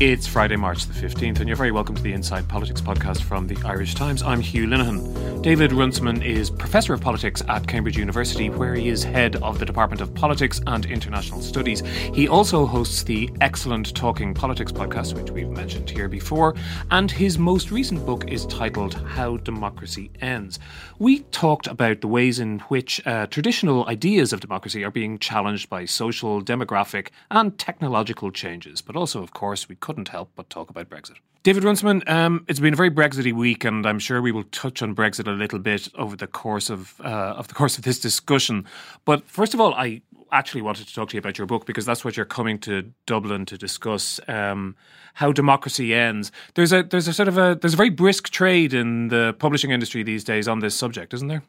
It's Friday, March the 15th, and you're very welcome to the Inside Politics podcast from the Irish Times. I'm Hugh Linehan. David Runciman is Professor of Politics at Cambridge University, where he is head of the Department of Politics and International Studies. He also hosts the excellent Talking Politics podcast, which we've mentioned here before, and his most recent book is titled How Democracy Ends. We talked about the ways in which uh, traditional ideas of democracy are being challenged by social, demographic, and technological changes, but also, of course, we couldn't help but talk about Brexit. David Runciman, um, it's been a very Brexity week, and I'm sure we will touch on Brexit a little bit over the course of uh, of the course of this discussion. But first of all, I actually wanted to talk to you about your book because that's what you're coming to Dublin to discuss. Um, how democracy ends. There's a there's a sort of a there's a very brisk trade in the publishing industry these days on this subject, isn't there?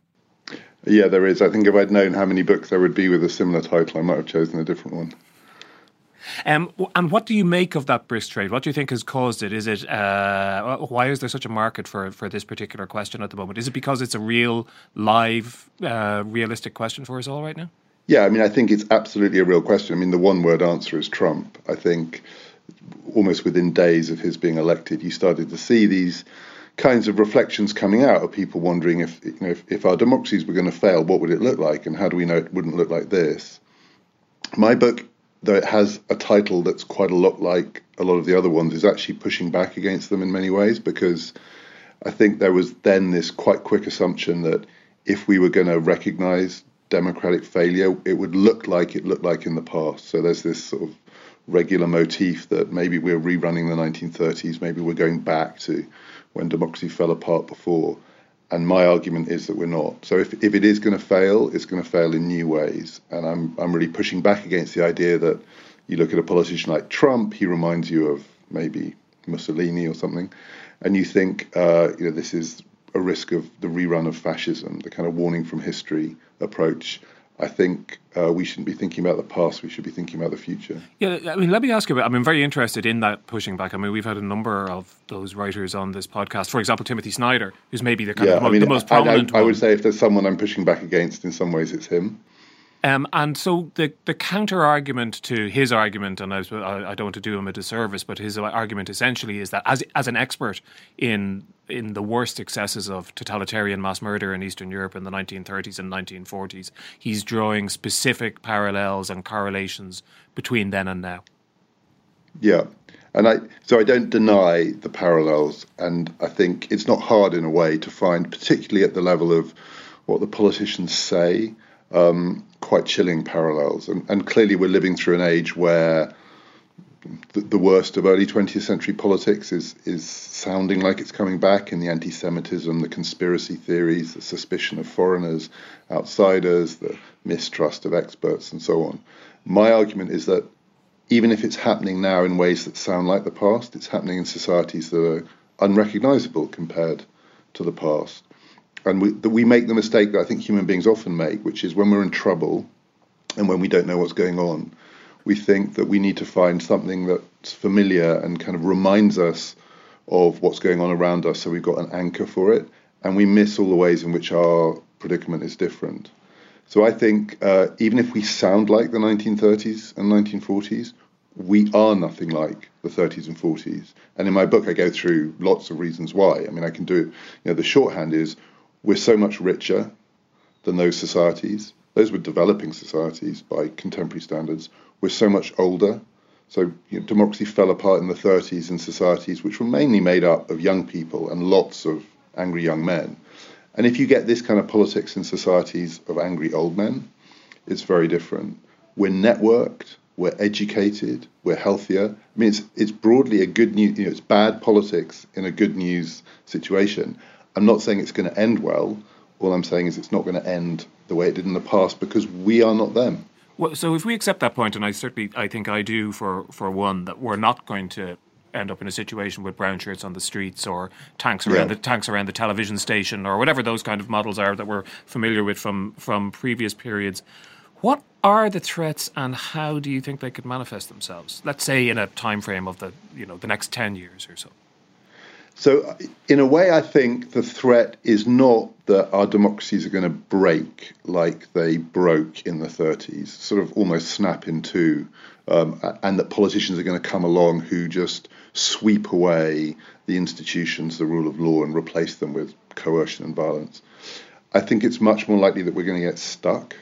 Yeah, there is. I think if I'd known how many books there would be with a similar title, I might have chosen a different one. Um, and what do you make of that brisk trade? What do you think has caused it? Is it uh, why is there such a market for for this particular question at the moment? Is it because it's a real, live, uh, realistic question for us all right now? Yeah, I mean, I think it's absolutely a real question. I mean, the one word answer is Trump. I think almost within days of his being elected, you started to see these kinds of reflections coming out of people wondering if you know if, if our democracies were going to fail, what would it look like, and how do we know it wouldn't look like this? My book though it has a title that's quite a lot like a lot of the other ones, is actually pushing back against them in many ways because I think there was then this quite quick assumption that if we were going to recognize democratic failure, it would look like it looked like in the past. So there's this sort of regular motif that maybe we're rerunning the 1930s, maybe we're going back to when democracy fell apart before. And my argument is that we're not. So if, if it is going to fail, it's going to fail in new ways. And I'm, I'm really pushing back against the idea that you look at a politician like Trump, he reminds you of maybe Mussolini or something, and you think, uh, you know, this is a risk of the rerun of fascism, the kind of warning from history approach. I think uh, we shouldn't be thinking about the past. We should be thinking about the future. Yeah, I mean, let me ask you about. I'm very interested in that pushing back. I mean, we've had a number of those writers on this podcast. For example, Timothy Snyder, who's maybe the kind yeah, of the, I mean, the most prominent. I, I, I would say if there's someone I'm pushing back against, in some ways, it's him. Um, and so the the counter argument to his argument, and I, I, don't want to do him a disservice, but his argument essentially is that as as an expert in in the worst excesses of totalitarian mass murder in Eastern Europe in the 1930s and 1940s, he's drawing specific parallels and correlations between then and now. Yeah, and I so I don't deny the parallels, and I think it's not hard in a way to find, particularly at the level of what the politicians say um, quite chilling parallels. And, and, clearly, we're living through an age where the, the, worst of early 20th century politics is is sounding like it's coming back in the anti-Semitism, the conspiracy theories, the suspicion of foreigners, outsiders, the mistrust of experts, and so on. My argument is that even if it's happening now in ways that sound like the past, it's happening in societies that are unrecognizable compared to the past and we, we make the mistake that I think human beings often make, which is when we're in trouble and when we don't know what's going on, we think that we need to find something that's familiar and kind of reminds us of what's going on around us so we've got an anchor for it, and we miss all the ways in which our predicament is different. So I think uh, even if we sound like the 1930s and 1940s, we are nothing like the 30s and 40s. And in my book, I go through lots of reasons why. I mean, I can do it. You know, the shorthand is we're so much richer than those societies. Those were developing societies by contemporary standards. We're so much older. So you know, democracy fell apart in the 30s in societies which were mainly made up of young people and lots of angry young men. And if you get this kind of politics in societies of angry old men, it's very different. We're networked, we're educated, we're healthier. I mean, it's, it's broadly a good news, you know, it's bad politics in a good news situation. I'm not saying it's going to end well. All I'm saying is it's not going to end the way it did in the past because we are not them. Well, so if we accept that point, and I certainly, I think I do for for one, that we're not going to end up in a situation with brown shirts on the streets or tanks around yeah. the tanks around the television station or whatever those kind of models are that we're familiar with from from previous periods. What are the threats, and how do you think they could manifest themselves? Let's say in a time frame of the you know the next ten years or so. So, in a way, I think the threat is not that our democracies are going to break like they broke in the 30s, sort of almost snap in two, um, and that politicians are going to come along who just sweep away the institutions, the rule of law, and replace them with coercion and violence. I think it's much more likely that we're going to get stuck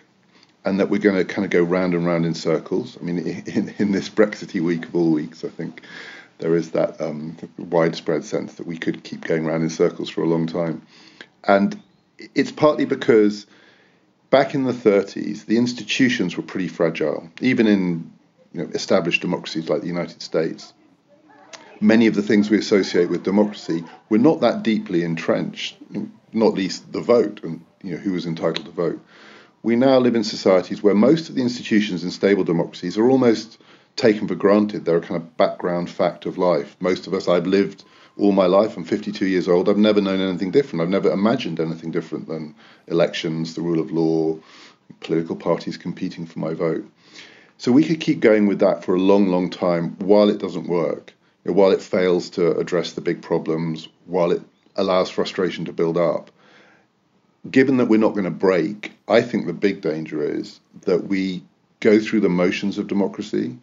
and that we're going to kind of go round and round in circles. I mean, in, in this Brexity week of all weeks, I think there is that um, widespread sense that we could keep going around in circles for a long time. And it's partly because back in the 30s, the institutions were pretty fragile, even in you know, established democracies like the United States. Many of the things we associate with democracy were not that deeply entrenched, not least the vote and you know, who was entitled to vote. We now live in societies where most of the institutions in stable democracies are almost taken for granted. They're a kind of background fact of life. Most of us, I've lived all my life. I'm 52 years old. I've never known anything different. I've never imagined anything different than elections, the rule of law, political parties competing for my vote. So we could keep going with that for a long, long time while it doesn't work, while it fails to address the big problems, while it allows frustration to build up. Given that we're not going to break, I think the big danger is that we go through the motions of democracy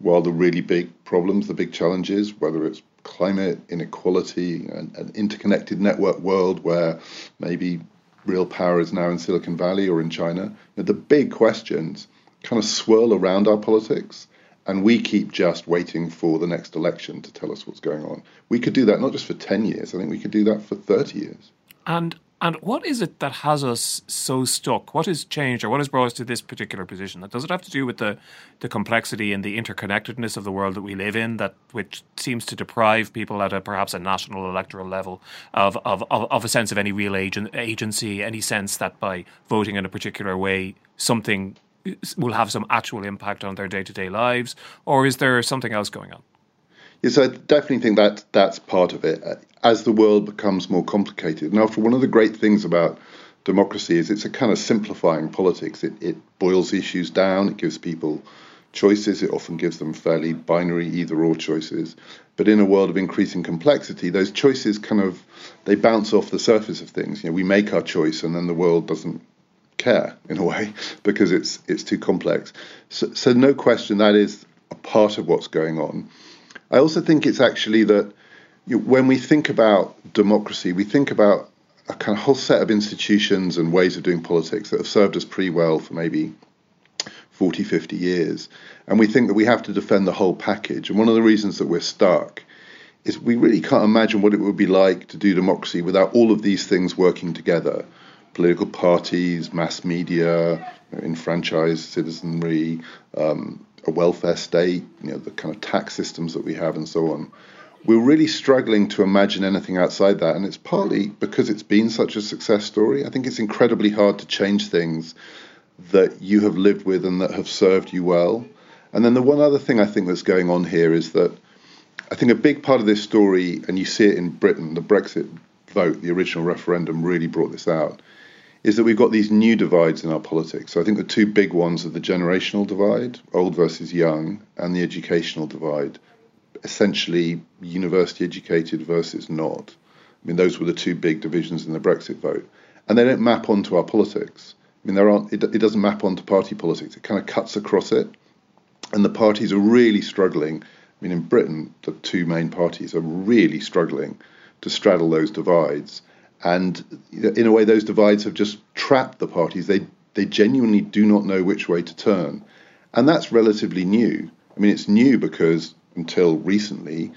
while the really big problems, the big challenges, whether it's climate, inequality, an, an interconnected network world where maybe real power is now in Silicon Valley or in China, you know, the big questions kind of swirl around our politics. And we keep just waiting for the next election to tell us what's going on. We could do that not just for 10 years, I think we could do that for 30 years. And and what is it that has us so stuck? What has changed or what has brought us to this particular position? Does it have to do with the, the complexity and the interconnectedness of the world that we live in, that which seems to deprive people at a perhaps a national electoral level of, of, of, of a sense of any real agent, agency, any sense that by voting in a particular way, something uh, will have some actual impact on their day to day lives? Or is there something else going on? Yes, I definitely think that that's part of it. Uh, as the world becomes more complicated, after one of the great things about democracy is it's a kind of simplifying politics. It, it boils issues down. It gives people choices. It often gives them fairly binary either or choices. But in a world of increasing complexity, those choices kind of they bounce off the surface of things. You know, we make our choice, and then the world doesn't care in a way because it's it's too complex. So, so no question that is a part of what's going on. I also think it's actually that when we think about democracy, we think about a kind of whole set of institutions and ways of doing politics that have served us pretty well for maybe 40, 50 years. And we think that we have to defend the whole package. And one of the reasons that we're stuck is we really can't imagine what it would be like to do democracy without all of these things working together political parties, mass media, enfranchised citizenry, um, a welfare state, you know, the kind of tax systems that we have, and so on. We're really struggling to imagine anything outside that, and it's partly because it's been such a success story. I think it's incredibly hard to change things that you have lived with and that have served you well. And then the one other thing I think that's going on here is that I think a big part of this story, and you see it in Britain, the Brexit vote, the original referendum really brought this out, is that we've got these new divides in our politics. So I think the two big ones are the generational divide, old versus young, and the educational divide, essentially university educated versus not. I mean, those were the two big divisions in the Brexit vote. And they don't map onto our politics. I mean, there aren't, it, it doesn't map onto party politics. It kind of cuts across it. And the parties are really struggling. I mean, in Britain, the two main parties are really struggling to straddle those divides. And in a way, those divides have just trapped the parties. They they genuinely do not know which way to turn, and that's relatively new. I mean, it's new because until recently,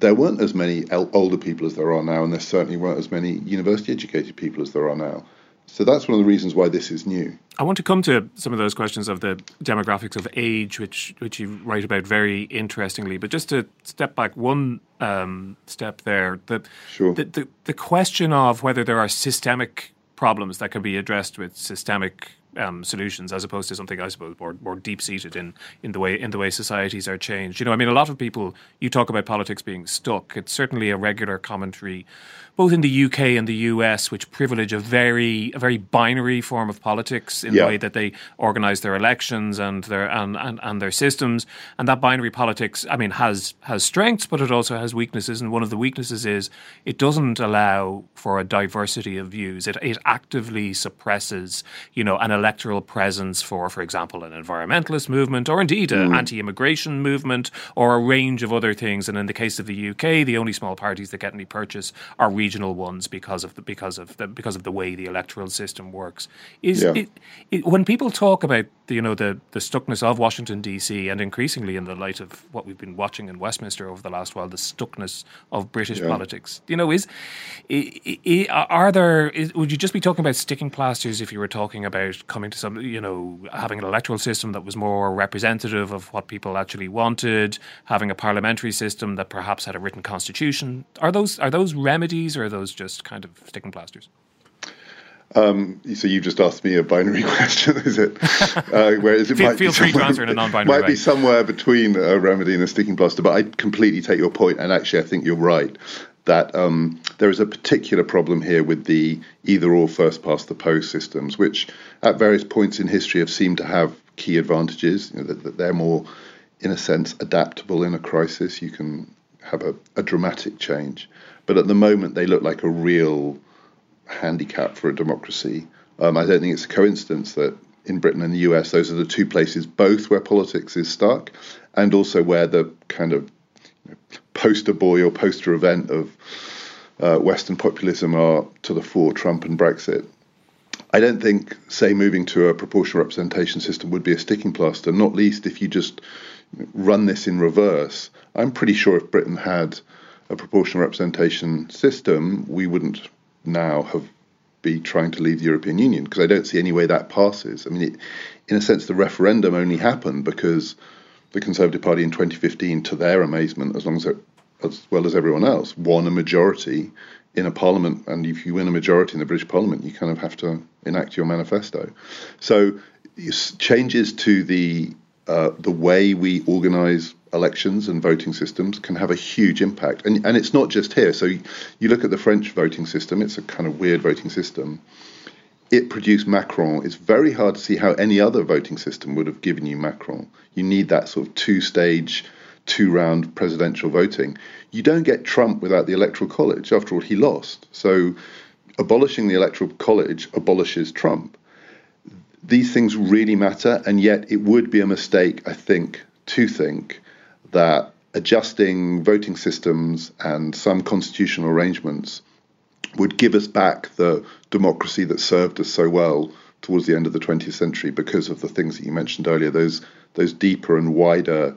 there weren't as many older people as there are now, and there certainly weren't as many university educated people as there are now. So that's one of the reasons why this is new. I want to come to some of those questions of the demographics of age, which which you write about very interestingly. But just to step back one um, step there, the, sure. the, the the question of whether there are systemic problems that can be addressed with systemic um, solutions as opposed to something I suppose more more deep seated in in the way in the way societies are changed. You know, I mean, a lot of people you talk about politics being stuck. It's certainly a regular commentary both in the UK and the US, which privilege a very a very binary form of politics in yeah. the way that they organise their elections and their and, and, and their systems. And that binary politics, I mean, has has strengths, but it also has weaknesses. And one of the weaknesses is it doesn't allow for a diversity of views. It it actively suppresses, you know, an electoral presence for, for example, an environmentalist movement or indeed an mm. anti-immigration movement or a range of other things. And in the case of the UK, the only small parties that get any purchase are regional ones because of the because of the because of the way the electoral system works. Is yeah. it, it, when people talk about the, you know the the stuckness of Washington D.C. and increasingly in the light of what we've been watching in Westminster over the last while, the stuckness of British yeah. politics. You know, is, is are there? Is, would you just be talking about sticking plasters if you were talking about coming to some you know having an electoral system that was more representative of what people actually wanted, having a parliamentary system that perhaps had a written constitution? Are those are those remedies? or are those just kind of sticking plasters? Um, so you've just asked me a binary question, is it? Uh, whereas it feel, might feel free to answer in a non-binary Might way. be somewhere between a remedy and a sticking plaster, but I completely take your point, and actually I think you're right that um, there is a particular problem here with the either-or first-past the post systems, which at various points in history have seemed to have key advantages. You know, that, that they're more, in a sense, adaptable in a crisis. You can have a, a dramatic change. But at the moment, they look like a real handicap for a democracy. Um, I don't think it's a coincidence that in Britain and the US, those are the two places both where politics is stuck, and also where the kind of you know, poster boy or poster event of uh, Western populism are to the fore Trump and Brexit. I don't think, say, moving to a proportional representation system would be a sticking plaster, not least if you just run this in reverse. I'm pretty sure if Britain had a proportional representation system, we wouldn't now have be trying to leave the European Union because I don't see any way that passes. I mean, it, in a sense, the referendum only happened because the Conservative Party in 2015, to their amazement, as long as as well as everyone else, won a majority in a parliament. And if you win a majority in the British Parliament, you kind of have to enact your manifesto. So changes to the uh, the way we organise elections and voting systems can have a huge impact. And, and it's not just here. So you, you look at the French voting system, it's a kind of weird voting system. It produced Macron. It's very hard to see how any other voting system would have given you Macron. You need that sort of two stage, two round presidential voting. You don't get Trump without the Electoral College. After all, he lost. So abolishing the Electoral College abolishes Trump. These things really matter, and yet it would be a mistake, I think, to think that adjusting voting systems and some constitutional arrangements would give us back the democracy that served us so well towards the end of the 20th century because of the things that you mentioned earlier those those deeper and wider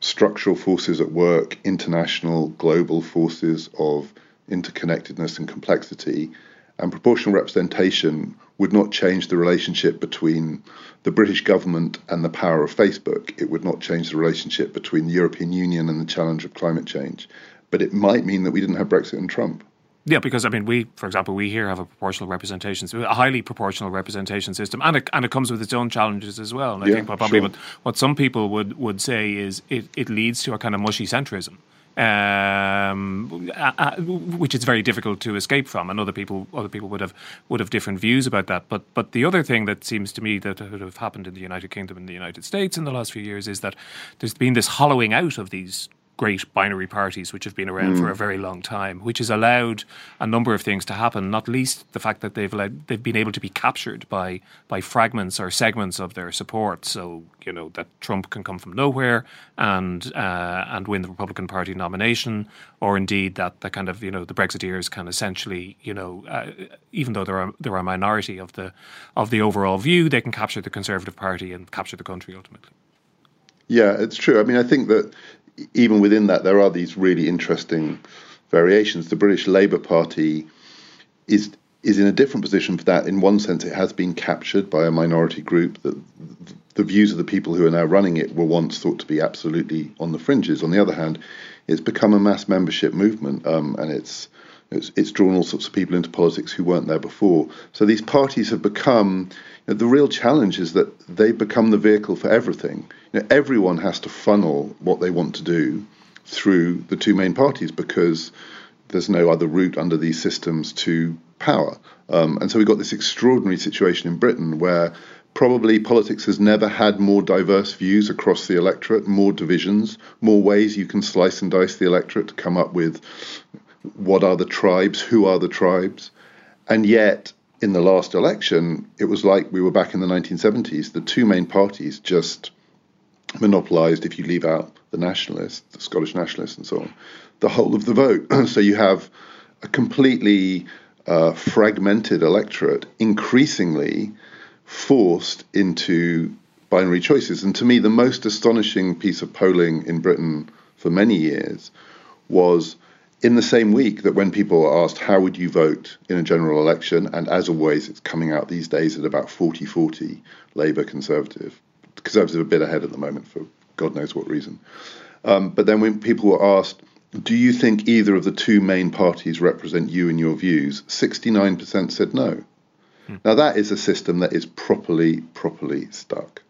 structural forces at work international global forces of interconnectedness and complexity and proportional representation would not change the relationship between the British government and the power of Facebook. It would not change the relationship between the European Union and the challenge of climate change. But it might mean that we didn't have Brexit and Trump. Yeah, because I mean, we, for example, we here have a proportional representation, a highly proportional representation system, and it, and it comes with its own challenges as well. And yeah, I think probably sure. what, what some people would, would say is it, it leads to a kind of mushy centrism um, uh, which is very difficult to escape from, and other people other people would have would have different views about that. But but the other thing that seems to me that would have happened in the United Kingdom and the United States in the last few years is that there's been this hollowing out of these great binary parties which have been around mm. for a very long time, which has allowed a number of things to happen. Not least the fact that they've allowed, they've been able to be captured by by fragments or segments of their support. So you know that Trump can come from nowhere and uh, and win the Republican Party nomination, or indeed that the kind of you know the Brexiteers can essentially you know uh, even though they're a, they're a minority of the of the overall view, they can capture the Conservative Party and capture the country ultimately. Yeah, it's true. I mean, I think that even within that, there are these really interesting variations. The British Labour Party is is in a different position for that. In one sense, it has been captured by a minority group. That the views of the people who are now running it were once thought to be absolutely on the fringes. On the other hand, it's become a mass membership movement, um, and it's It's, it's, drawn all sorts of people into politics who weren't there before. So these parties have become. You know, the real challenge is that they become the vehicle for everything. You know, everyone has to funnel what they want to do through the two main parties because there's no other route under these systems to power. Um, and so we've got this extraordinary situation in Britain where probably politics has never had more diverse views across the electorate, more divisions, more ways you can slice and dice the electorate to come up with what are the tribes, who are the tribes. And yet, in the last election, it was like we were back in the 1970s. The two main parties just monopolised, if you leave out the nationalists, the Scottish nationalists, and so on, the whole of the vote. so you have a completely uh, fragmented electorate, increasingly forced into binary choices. And to me, the most astonishing piece of polling in Britain for many years was in the same week that when people were asked, How would you vote in a general election? And as always, it's coming out these days at about 40 40 Labour Conservative. Conservative a bit ahead at the moment for God knows what reason. Um, but then when people were asked, Do you think either of the two main parties represent you and your views? 69% said no. Hmm. Now that is a system that is properly, properly stuck.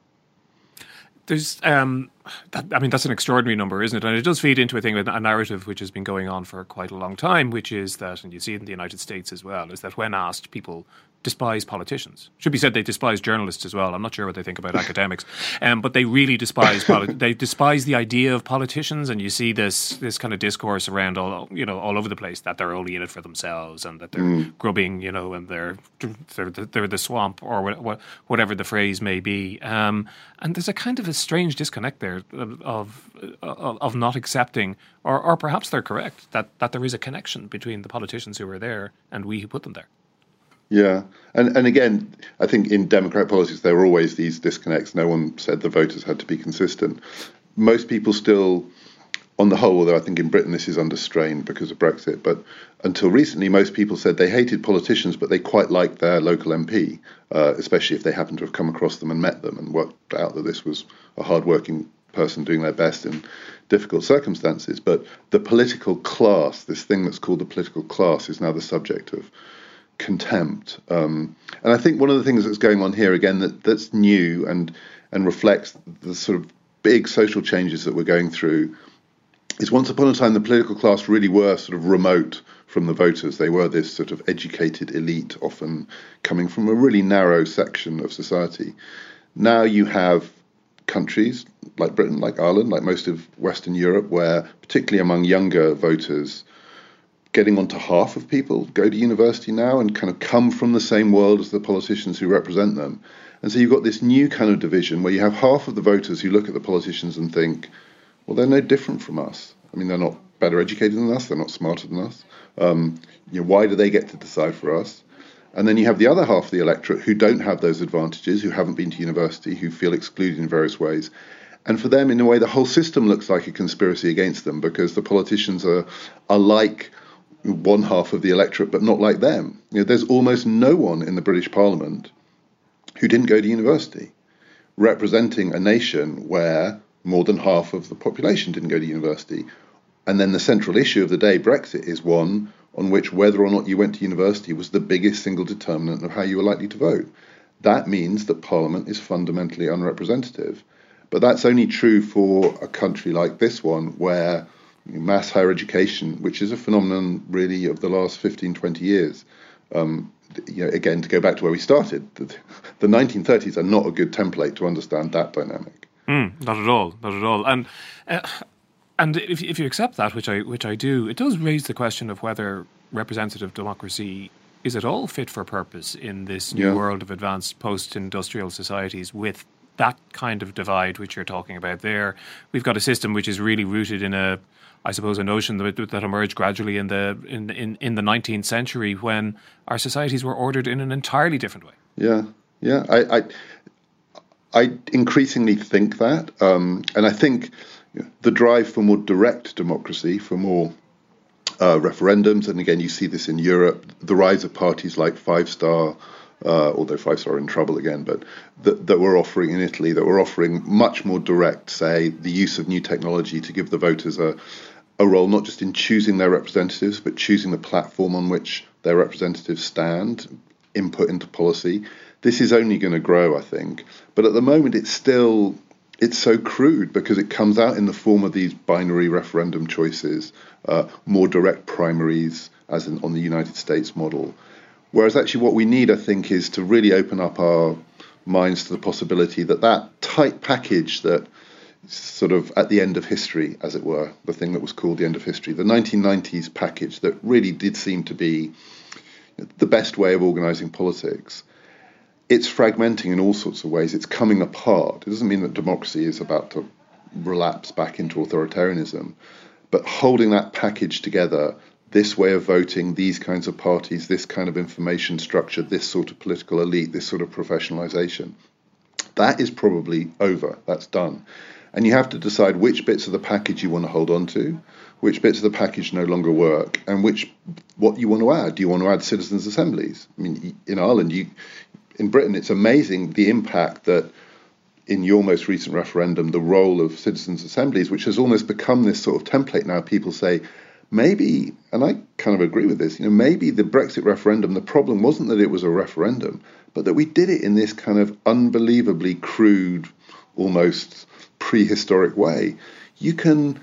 There's, um, that, I mean, that's an extraordinary number, isn't it? And it does feed into a thing, a narrative which has been going on for quite a long time, which is that, and you see it in the United States as well, is that when asked, people despise politicians. Should be said they despise journalists as well. I'm not sure what they think about academics, um, but they really despise poli- they despise the idea of politicians. And you see this this kind of discourse around all you know all over the place that they're only in it for themselves and that they're mm. grubbing, you know, and they're they're the, they're the swamp or what, whatever the phrase may be. Um, and there's a kind of a strange disconnect there of of, of not accepting, or or perhaps they're correct that that there is a connection between the politicians who are there and we who put them there. Yeah, and and again, I think in democratic politics there were always these disconnects. No one said the voters had to be consistent. Most people still, on the whole, although I think in Britain this is under strain because of Brexit, but until recently, most people said they hated politicians, but they quite liked their local MP, uh, especially if they happened to have come across them and met them and worked out that this was a hardworking person doing their best in difficult circumstances. But the political class, this thing that's called the political class, is now the subject of contempt. Um, and I think one of the things that's going on here again that that's new and and reflects the sort of big social changes that we're going through is once upon a time the political class really were sort of remote from the voters. They were this sort of educated elite, often coming from a really narrow section of society. Now you have countries like Britain, like Ireland, like most of Western Europe, where particularly among younger voters, getting onto half of people go to university now and kind of come from the same world as the politicians who represent them. And so you've got this new kind of division where you have half of the voters who look at the politicians and think, well, they're no different from us. I mean, they're not better educated than us, they're not smarter than us. Um, you know, why do they get to decide for us? And then you have the other half of the electorate who don't have those advantages, who haven't been to university, who feel excluded in various ways. And for them, in a way, the whole system looks like a conspiracy against them because the politicians are, are like one half of the electorate, but not like them. You know, there's almost no one in the British Parliament who didn't go to university, representing a nation where more than half of the population didn't go to university. And then the central issue of the day, Brexit, is one on which whether or not you went to university was the biggest single determinant of how you were likely to vote. That means that Parliament is fundamentally unrepresentative. But that's only true for a country like this one, where mass higher education, which is a phenomenon really of the last 15, 20 years. Um, you know, again, to go back to where we started, the, the 1930s are not a good template to understand that dynamic. Mm, not at all, not at all. And uh, and if if you accept that, which I which I do, it does raise the question of whether representative democracy is at all fit for purpose in this new yeah. world of advanced post-industrial societies with that kind of divide which you're talking about there. We've got a system which is really rooted in a I suppose, a notion that, that emerged gradually in the in, in, in the 19th century when our societies were ordered in an entirely different way. Yeah, yeah. I I, I increasingly think that, um, and I think the drive for more direct democracy, for more uh, referendums, and again, you see this in Europe, the rise of parties like Five Star. Uh, although Five Star are in trouble again, but that, that we're offering in Italy, that we're offering much more direct, say, the use of new technology to give the voters a, a role not just in choosing their representatives, but choosing the platform on which their representatives stand, input into policy. This is only going to grow, I think. But at the moment, it's still it's so crude because it comes out in the form of these binary referendum choices, uh, more direct primaries, as in, on the United States model. Whereas actually, what we need, I think, is to really open up our minds to the possibility that that tight package that sort of at the end of history, as it were, the thing that was called the end of history, the 1990s package that really did seem to be the best way of organizing politics. It's fragmenting in all sorts of ways. It's coming apart. It doesn't mean that democracy is about to relapse back into authoritarianism, but holding that package together, this way of voting, these kinds of parties, this kind of information structure, this sort of political elite, this sort of professionalization, that is probably over. That's done and you have to decide which bits of the package you want to hold on to, which bits of the package no longer work, and which what you want to add. Do you want to add citizens' assemblies? I mean, in Ireland, you in Britain, it's amazing the impact that in your most recent referendum, the role of citizens' assemblies, which has almost become this sort of template now. People say, maybe, and I kind of agree with this, you know, maybe the Brexit referendum, the problem wasn't that it was a referendum, but that we did it in this kind of unbelievably crude, almost prehistoric way, you can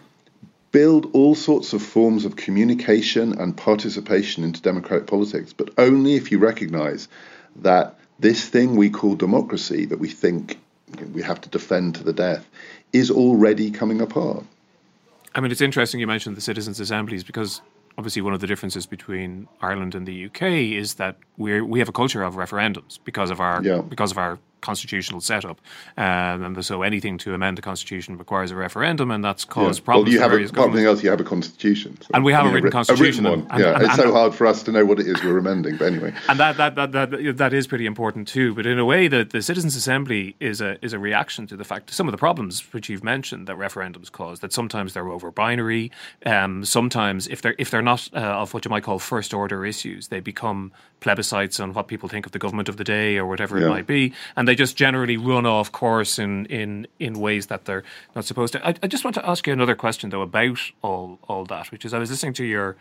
build all sorts of forms of communication and participation into democratic politics, but only if you recognize that this thing we call democracy, that we think we have to defend to the death, is already coming apart. I mean, it's interesting you mentioned the citizens' assemblies because obviously one of the differences between Ireland and the UK is that we we have a culture of referendums because of our yeah. because of our constitutional setup. Um, and so anything to amend the constitution requires a referendum, and that's caused yeah. problems. Well, you have a, something else. You have a constitution, so, and we have a written constitution. A written one. And, yeah, and, it's and, so hard for us to know what it is we're amending. But anyway, and that that, that that that is pretty important too. But in a way, that the citizens' assembly is a is a reaction to the fact some of the problems which you've mentioned that referendums cause. That sometimes they're over binary. Um, sometimes if they're if they're not uh, of what you might call first order issues, they become plebiscites on what people think of the government of the day or whatever yeah. it might be, and they just generally run off course in in in ways that they're not supposed to. I, I just want to ask you another question though about all all that, which is I was listening to your.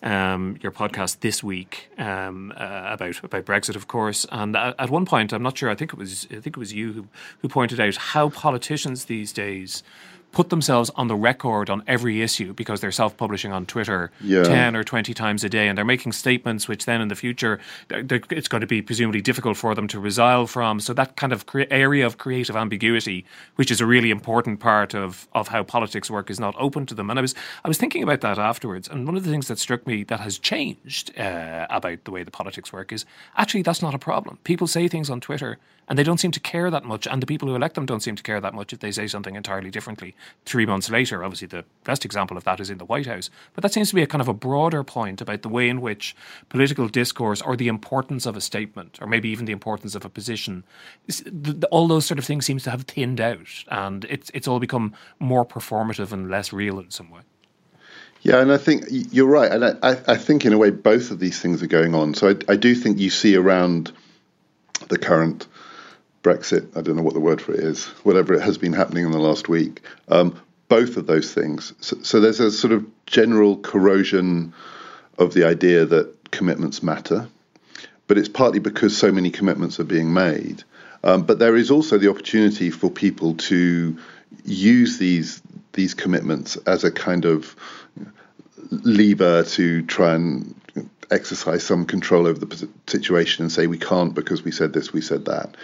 Um, your podcast this week um, uh, about about Brexit, of course, and at, at, one point, I'm not sure. I think it was I think it was you who who pointed out how politicians these days put themselves on the record on every issue because they're self publishing on Twitter yeah. 10 or 20 times a day and they're making statements which then in the future it's going to be presumably difficult for them to resile from. So that kind of cre- area of creative ambiguity, which is a really important part of, of how politics work, is not open to them. And I was, I was thinking about that afterwards. And one of the things that struck me that has changed uh, about the way the politics work is actually that's not a problem. People say things on Twitter and they don't seem to care that much. And the people who elect them don't seem to care that much if they say something entirely differently three months later. Obviously, the best example of that is in the White House. But that seems to be a kind of a broader point about the way in which political discourse or the importance of a statement, or maybe even the importance of a position, all those sort of things seems to have thinned out, and it's it's all become more performative and less real in some way. Yeah, and I think you're right, and I, I think in a way both of these things are going on. So I, I do think you see around the current Brexit, I don't know what the word for it is, whatever it has been happening in the last week, um, both of those things. So, so, there's a sort of general corrosion of the idea that commitments matter, but it's partly because so many commitments are being made. Um, but there is also the opportunity for people to use these these commitments as a kind of lever to try and exercise some control over the situation and say we can't because we said this, we said that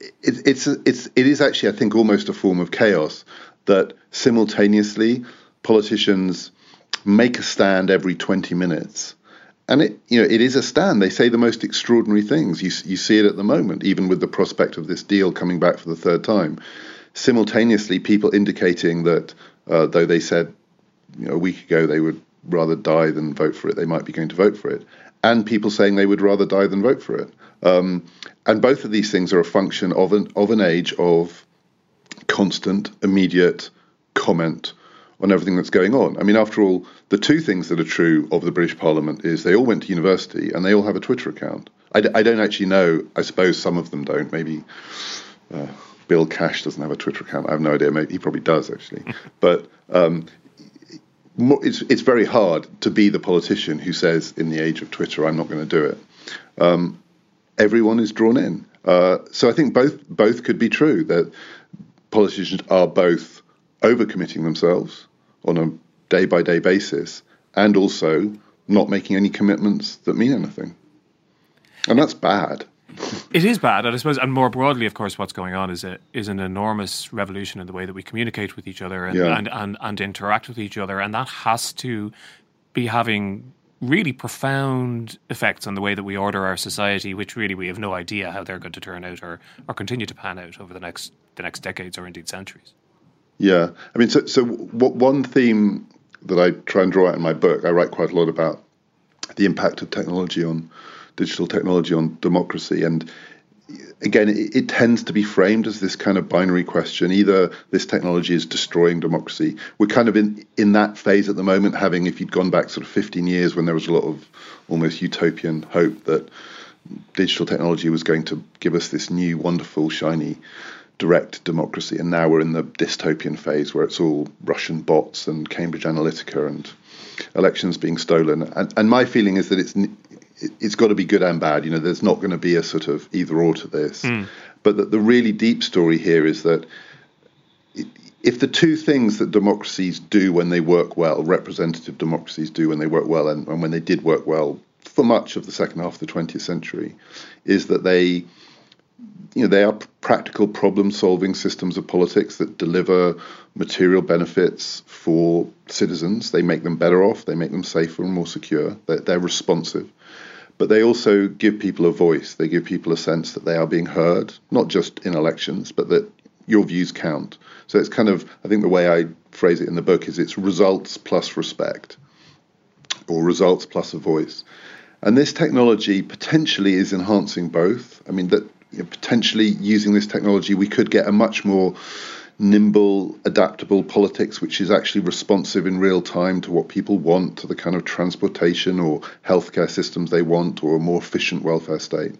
it, it's it's it is actually I think almost a form of chaos that simultaneously politicians make a stand every 20 minutes. And it you know it is a stand. They say the most extraordinary things. You you see it at the moment even with the prospect of this deal coming back for the third time. Simultaneously people indicating that uh, though they said you know, a week ago they would rather die than vote for it they might be going to vote for it and people saying they would rather die than vote for it um, and both of these things are a function of an of an age of constant, immediate comment on everything that's going on. I mean, after all, the two things that are true of the British Parliament is they all went to university and they all have a Twitter account. I d- I don't actually know. I suppose some of them don't. Maybe uh, Bill Cash doesn't have a Twitter account. I have no idea. Maybe he probably does actually. but um, it's it's very hard to be the politician who says in the age of Twitter I'm not going to do it. Um, everyone is drawn in. Uh, so I think both both could be true that politicians are both overcommitting themselves on a day by day basis and also not making any commitments that mean anything. And that's bad. It is bad, and I suppose, and more broadly, of course, what's going on is a, is an enormous revolution in the way that we communicate with each other and, yeah. and, and, and interact with each other, and that has to be having really profound effects on the way that we order our society, which really we have no idea how they're going to turn out or, or continue to pan out over the next the next decades or indeed centuries. Yeah, I mean, so so what one theme that I try and draw out in my book, I write quite a lot about the impact of technology on digital technology on democracy, and again, it, it, tends to be framed as this kind of binary question. Either this technology is destroying democracy. We're kind of in, in that phase at the moment, having, if you'd gone back sort of 15 years when there was a lot of almost utopian hope that digital technology was going to give us this new, wonderful, shiny, direct democracy. And now we're in the dystopian phase where it's all Russian bots and Cambridge Analytica and elections being stolen. And, and my feeling is that it's it's got to be good and bad. You know, there's not going to be a sort of either or to this. Mm. But the, the really deep story here is that if the two things that democracies do when they work well, representative democracies do when they work well, and, and when they did work well for much of the second half of the 20th century, is that they you know, they are practical problem-solving systems of politics that deliver material benefits for citizens. They make them better off. They make them safer and more secure. They're, they're responsive but they also give people a voice. They give people a sense that they are being heard, not just in elections, but that your views count. So it's kind of, I think the way I phrase it in the book is it's results plus respect, or results plus a voice. And this technology potentially is enhancing both. I mean, that you know, potentially using this technology, we could get a much more nimble, adaptable politics, which is actually responsive in real time to what people want, to the kind of transportation or healthcare systems they want, or a more efficient welfare state.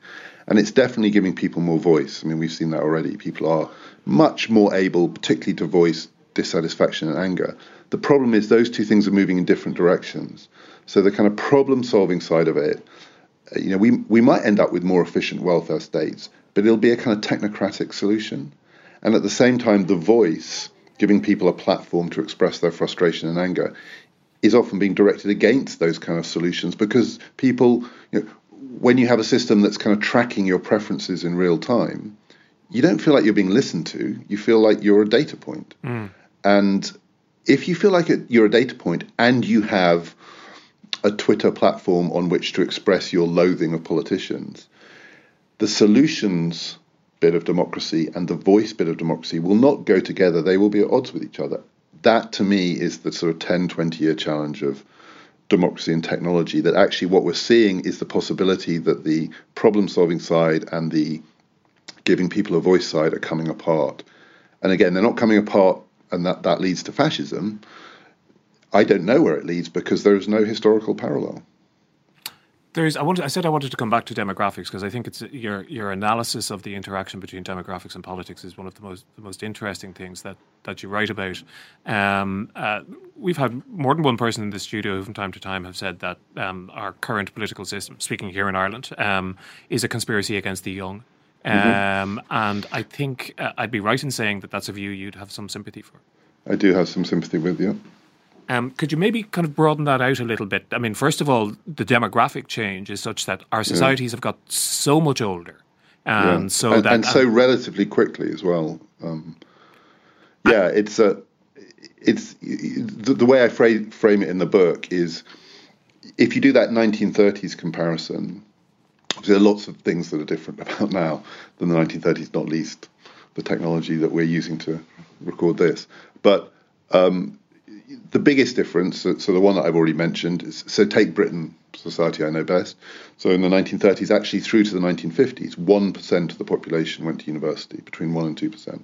And it's definitely giving people more voice. I mean, we've seen that already. People are much more able, particularly to voice dissatisfaction and anger. The problem is those two things are moving in different directions. So the kind of problem solving side of it, you know, we, we might end up with more efficient welfare states, but it'll be a kind of technocratic solution. And at the same time, the voice, giving people a platform to express their frustration and anger, is often being directed against those kind of solutions because people, you know, when you have a system that's kind of tracking your preferences in real time, you don't feel like you're being listened to. You feel like you're a data point. Mm. And if you feel like you're a data point and you have a Twitter platform on which to express your loathing of politicians, the solutions bit of democracy and the voice bit of democracy will not go together. They will be at odds with each other. That to me is the sort of 10, 20 year challenge of democracy and technology. That actually what we're seeing is the possibility that the problem solving side and the giving people a voice side are coming apart. And again, they're not coming apart and that, that leads to fascism. I don't know where it leads because there is no historical parallel. There's, I wanted, I said I wanted to come back to demographics because I think it's your your analysis of the interaction between demographics and politics is one of the most the most interesting things that that you write about. Um, uh, we've had more than one person in the studio who, from time to time, have said that um, our current political system, speaking here in Ireland, um, is a conspiracy against the young. Mm-hmm. Um, and I think uh, I'd be right in saying that that's a view you'd have some sympathy for. I do have some sympathy with you. Um, could you maybe kind of broaden that out a little bit? I mean, first of all, the demographic change is such that our societies yeah. have got so much older, and yeah. so and, that and so relatively quickly as well. Um, yeah, it's a it's the, the way I frame, frame it in the book is if you do that 1930s comparison, there are lots of things that are different about now than the 1930s, not least the technology that we're using to record this. But um, the biggest difference, so the one that I've already mentioned, is so take Britain, society I know best. So in the 1930s, actually through to the 1950s, 1% of the population went to university, between 1% and 2%.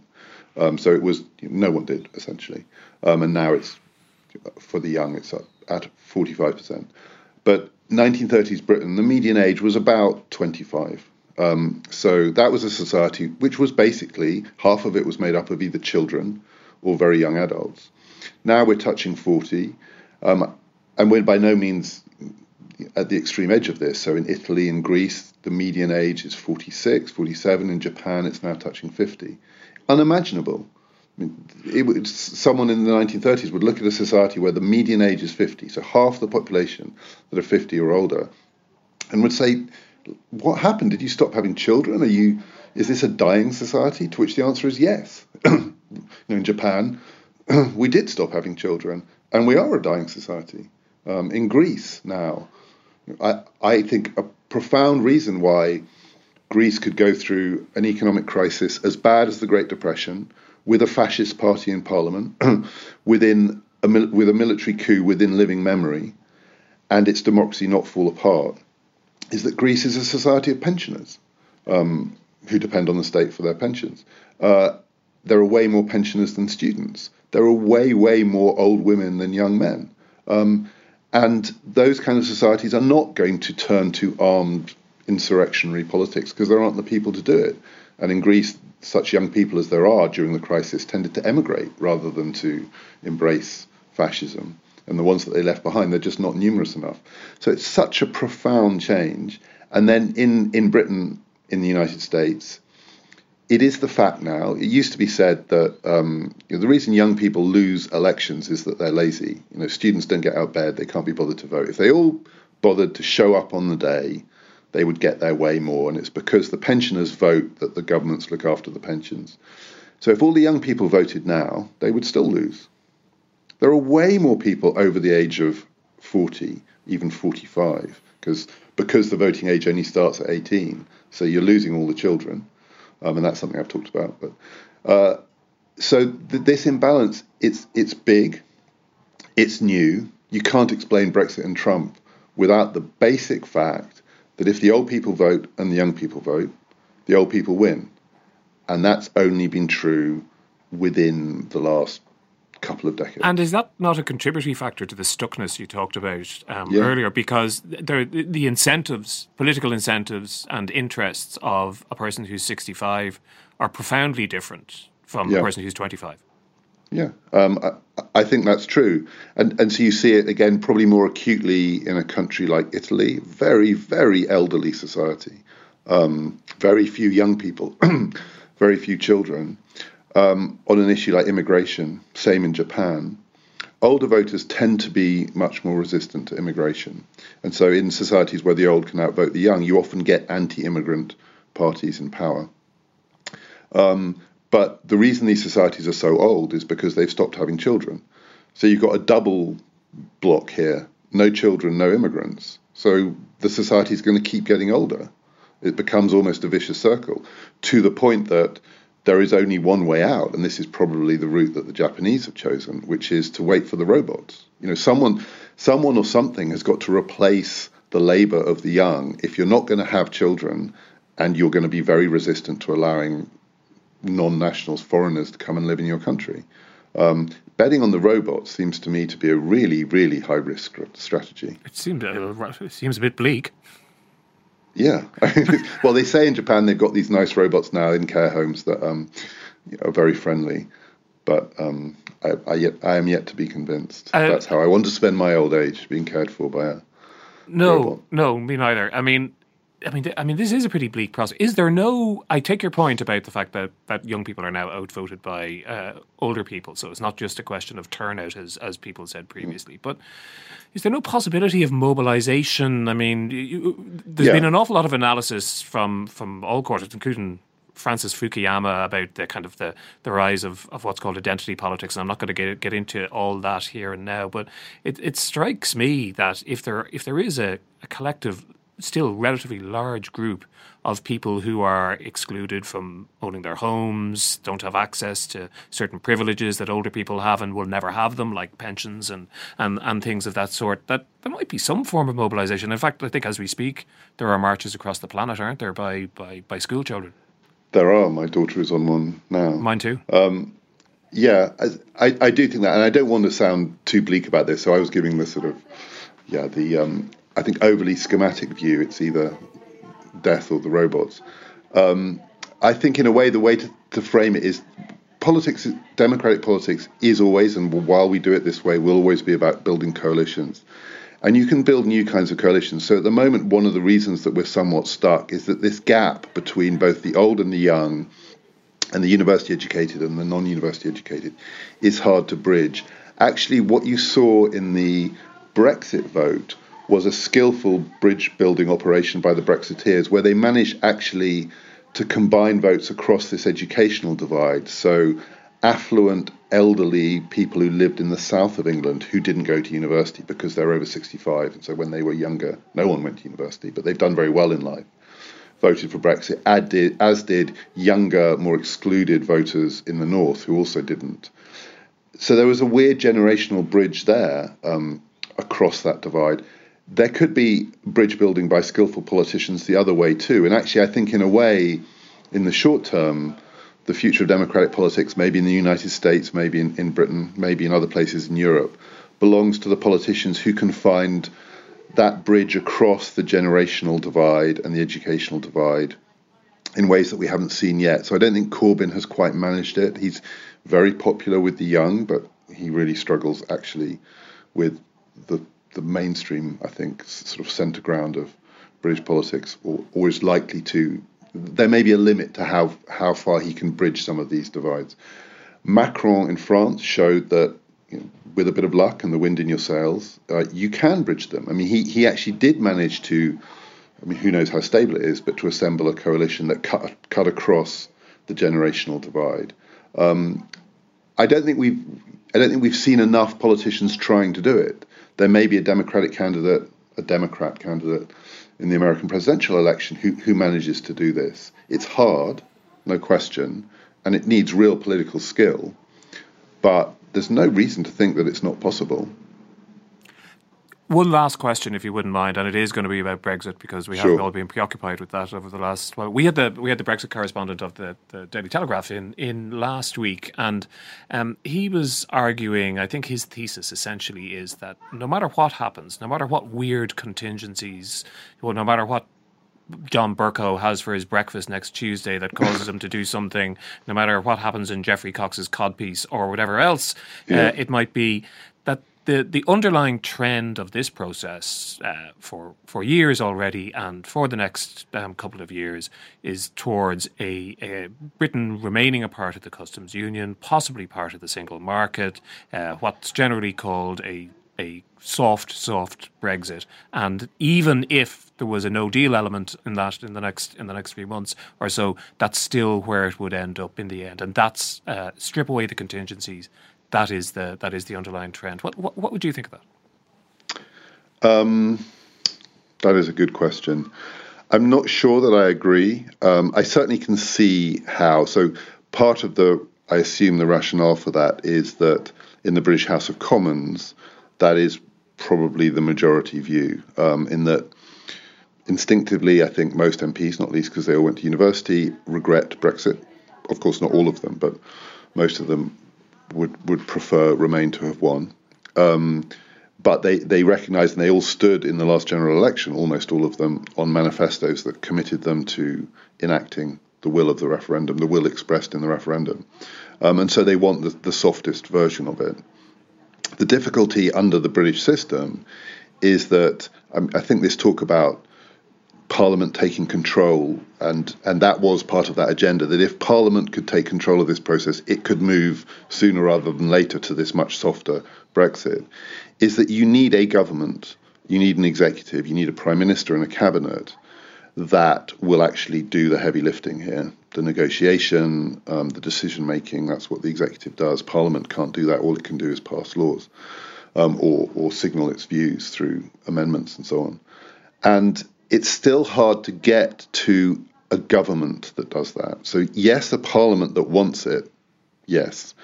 Um, so it was, no one did, essentially. Um, and now it's, for the young, it's at 45%. But 1930s Britain, the median age was about 25. Um, so that was a society which was basically half of it was made up of either children or very young adults. Now we're touching 40. Um, and we're by no means at the extreme edge of this. So in Italy and Greece, the median age is 46, 47. In Japan, it's now touching 50. Unimaginable. I mean, it, someone in the 1930s would look at a society where the median age is 50, so half the population that are 50 or older, and would say, "What happened? Did you stop having children? Are you? Is this a dying society?" To which the answer is yes. you know, in Japan, we did stop having children, and we are a dying society. Um, in Greece now, I, I think a profound reason why Greece could go through an economic crisis as bad as the Great Depression with a fascist party in parliament, within a, with a military coup within living memory, and its democracy not fall apart, is that Greece is a society of pensioners um, who depend on the state for their pensions. Uh, there are way more pensioners than students. There are way, way more old women than young men. Um, and those kind of societies are not going to turn to armed insurrectionary politics because there aren't the people to do it. And in Greece, such young people as there are during the crisis tended to emigrate rather than to embrace fascism. And the ones that they left behind, they're just not numerous enough. So it's such a profound change. And then in, in Britain, in the United States, it is the fact now. It used to be said that um, you know, the reason young people lose elections is that they're lazy. You know, students don't get out of bed; they can't be bothered to vote. If they all bothered to show up on the day, they would get their way more. And it's because the pensioners vote that the governments look after the pensions. So if all the young people voted now, they would still lose. There are way more people over the age of 40, even 45, because because the voting age only starts at 18. So you're losing all the children um, and that's something I've talked about. But uh, so th- this imbalance, it's it's big, it's new. You can't explain Brexit and Trump without the basic fact that if the old people vote and the young people vote, the old people win, and that's only been true within the last couple of decades. And is that not a contributory factor to the stuckness you talked about um, yeah. earlier? Because there, the incentives, political incentives, and interests of a person who's 65 are profoundly different from yeah. a person who's 25. Yeah, um, I, I, think that's true, and and so you see it again probably more acutely in a country like Italy, very very elderly society, um, very few young people, very few children, um, on an issue like immigration, same in Japan, older voters tend to be much more resistant to immigration. And so, in societies where the old can outvote the young, you often get anti immigrant parties in power. Um, but the reason these societies are so old is because they've stopped having children. So, you've got a double block here no children, no immigrants. So, the society is going to keep getting older. It becomes almost a vicious circle to the point that there is only one way out, and this is probably the route that the Japanese have chosen, which is to wait for the robots. You know, someone, someone or something has got to replace the labour of the young. If you're not going to have children, and you're going to be very resistant to allowing non-nationals, foreigners, to come and live in your country. Um, betting on the robots seems to me to be a really, really high risk strategy. It seems uh, it seems a bit bleak. Yeah. well, they say in Japan they've got these nice robots now in care homes that um, are very friendly. But um, I, I, yet, I am yet to be convinced. Uh, That's how I want to spend my old age, being cared for by a no, robot. no, me neither. I mean, I mean, I mean, this is a pretty bleak process. Is there no? I take your point about the fact that, that young people are now outvoted by uh, older people, so it's not just a question of turnout, as as people said previously. But is there no possibility of mobilisation? I mean, you, there's yeah. been an awful lot of analysis from from all quarters, including Francis Fukuyama about the kind of the, the rise of, of what's called identity politics. And I'm not going to get get into all that here and now, but it, it strikes me that if there if there is a, a collective still relatively large group of people who are excluded from owning their homes, don't have access to certain privileges that older people have and will never have them, like pensions and, and, and things of that sort, that there might be some form of mobilisation. In fact, I think as we speak, there are marches across the planet, aren't there, by, by, by school children? There are. My daughter is on one now. Mine too. Um, yeah, I, I do think that, and I don't want to sound too bleak about this, so I was giving the sort of, yeah, the um, I think, overly schematic view. It's either death or the robots. Um, I think, in a way, the way to, to frame it is politics, democratic politics, is always, and while we do it this way, will always be about building coalitions. And you can build new kinds of coalitions. So at the moment, one of the reasons that we're somewhat stuck is that this gap between both the old and the young, and the university educated and the non university educated, is hard to bridge. Actually, what you saw in the Brexit vote was a skillful bridge building operation by the Brexiteers where they managed actually to combine votes across this educational divide. So, affluent, elderly people who lived in the south of England who didn't go to university because they're over 65. And so, when they were younger, no one went to university, but they've done very well in life. Voted for Brexit, as did, younger, more excluded voters in the north who also didn't. So there was a weird generational bridge there um, across that divide there could be bridge building by skillful politicians the other way too. And actually, I think in a way, in the short term, the future of democratic politics, maybe in the United States, maybe in, in Britain, maybe in other places in Europe, belongs to the politicians who can find that bridge across the generational divide and the educational divide in ways that we haven't seen yet. So I don't think Corbyn has quite managed it. He's very popular with the young, but he really struggles actually with the the mainstream, I think, sort of centre ground of British politics, or, or is likely to. There may be a limit to how how far he can bridge some of these divides. Macron in France showed that you know, with a bit of luck and the wind in your sails, uh, you can bridge them. I mean, he he actually did manage to. I mean, who knows how stable it is, but to assemble a coalition that cut cut across the generational divide. Um, I don't think we've I don't think we've seen enough politicians trying to do it there may be a Democratic candidate, a Democrat candidate in the American presidential election who, who manages to do this. It's hard, no question, and it needs real political skill, but there's no reason to think that it's not possible. One last question, if you wouldn't mind, and it is going to be about Brexit because we sure. have all been preoccupied with that over the last. Well, we had the we had the Brexit correspondent of the, the Daily Telegraph in in last week, and um, he was arguing. I think his thesis essentially is that no matter what happens, no matter what weird contingencies, well, no matter what John Bercow has for his breakfast next Tuesday that causes him to do something, no matter what happens in Geoffrey Cox's codpiece or whatever else yeah. uh, it might be, the the underlying trend of this process uh, for for years already and for the next um, couple of years is towards a, a, Britain remaining a part of the customs union, possibly part of the single market, uh, what's generally called a a soft, soft Brexit, and even if there was a no deal element in that in the next in the next few months or so, that's still where it would end up in the end, and that's uh, strip away the contingencies that is the that is the underlying trend. What what, what would you think of that? Um, that is a good question. I'm not sure that I agree. Um, I certainly can see how. So part of the I assume the rationale for that is that in the British House of Commons, that is probably the majority view. Um, in that instinctively, I think most MPs, not least because they all went to university, regret Brexit. Of course, not all of them, but most of them would would prefer Remain to have won. Um, but they, they recognised and they all stood in the last general election, almost all of them, on manifestos that committed them to enacting the will of the referendum, the will expressed in the referendum. Um, and so they want the, the softest version of it. The difficulty under the British system is that um, I think this talk about Parliament taking control, and and that was part of that agenda. That if Parliament could take control of this process, it could move sooner rather than later to this much softer Brexit. Is that you need a government, you need an executive, you need a prime minister and a cabinet that will actually do the heavy lifting here, the negotiation, um, the decision making. That's what the executive does. Parliament can't do that. All it can do is pass laws. Um, or, or signal its views through amendments and so on. And it's still hard to get to a government that does that. So, yes, a parliament that wants it, yes,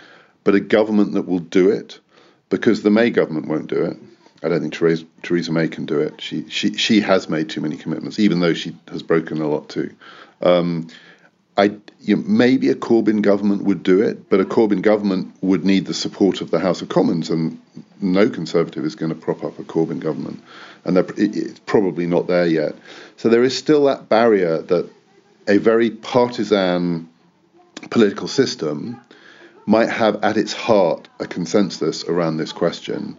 but a government that will do it, because the May government won't do it. I don't think Theresa, Theresa May can do it. She, she, she has made too many commitments, even though she has broken a lot too. Um, I, you know, maybe a Corbyn government would do it, but a Corbyn government would need the support of the House of Commons, and no Conservative is going to prop up a Corbyn government and it's probably not there yet. So there is still that barrier that a very partisan political system might have at its heart a consensus around this question,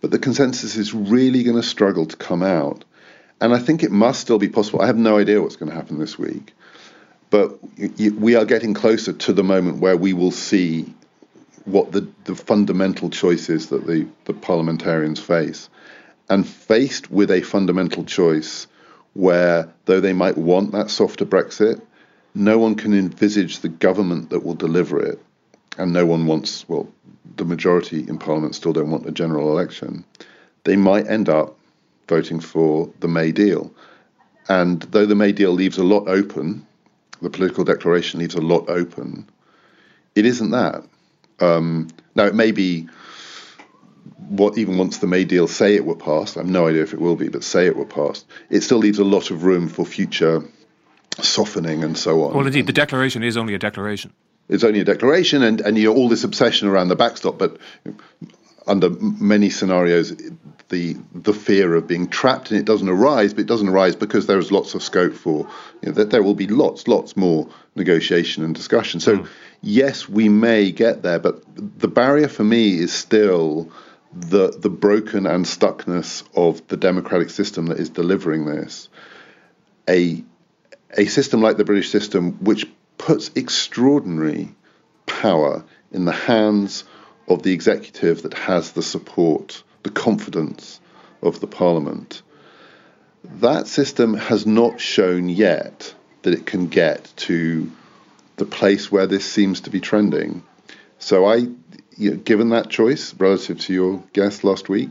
but the consensus is really going to struggle to come out. And I think it must still be possible. I have no idea what's going to happen this week, but we are getting closer to the moment where we will see what the, the fundamental choices that the, the parliamentarians face. And faced with a fundamental choice where, though they might want that softer Brexit, no one can envisage the government that will deliver it. And no one wants, well, the majority in Parliament still don't want a general election. They might end up voting for the May deal. And though the May deal leaves a lot open, the political declaration leaves a lot open, it isn't that. Um, now, it may be what even once the May deal say it were passed, I have no idea if it will be, but say it were passed, it still leaves a lot of room for future softening and so on. Well, indeed, the declaration is only a declaration. It's only a declaration, and, and you know, all this obsession around the backstop, but under many scenarios, the the fear of being trapped and it doesn't arise, but it doesn't arise because there is lots of scope for you know, that there will be lots, lots more negotiation and discussion. So, mm. yes, we may get there, but the barrier for me is still the the broken and stuckness of the democratic system that is delivering this. A a system like the British system, which puts extraordinary power in the hands of the executive that has the support, the confidence of the parliament. That system has not shown yet that it can get to the place where this seems to be trending. So I, you know, given that choice relative to your guest last week,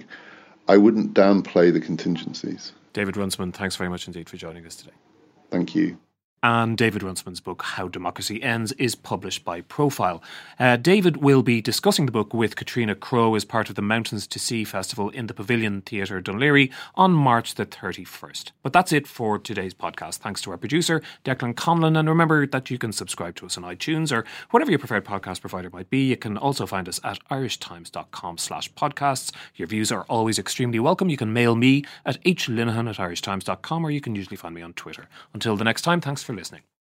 I wouldn't downplay the contingencies. David Runciman, thanks very much indeed for joining us today. Thank you. And David Runciman's book, How Democracy Ends, is published by Profile. Uh, David will be discussing the book with Catriona Crowe as part of the Mountains to Sea Festival in the Pavilion Theatre Laoghaire on March the 31st. But that's it for today's podcast. Thanks to our producer, Declan Conlon. And remember that you can subscribe to us on iTunes or whatever your preferred podcast provider might be. You can also find us at irishtimes.com slash podcasts. Your views are always extremely welcome. You can mail me at hlinehan at irishtimes.com or you can usually find me on Twitter. Until the next time, thanks for listening.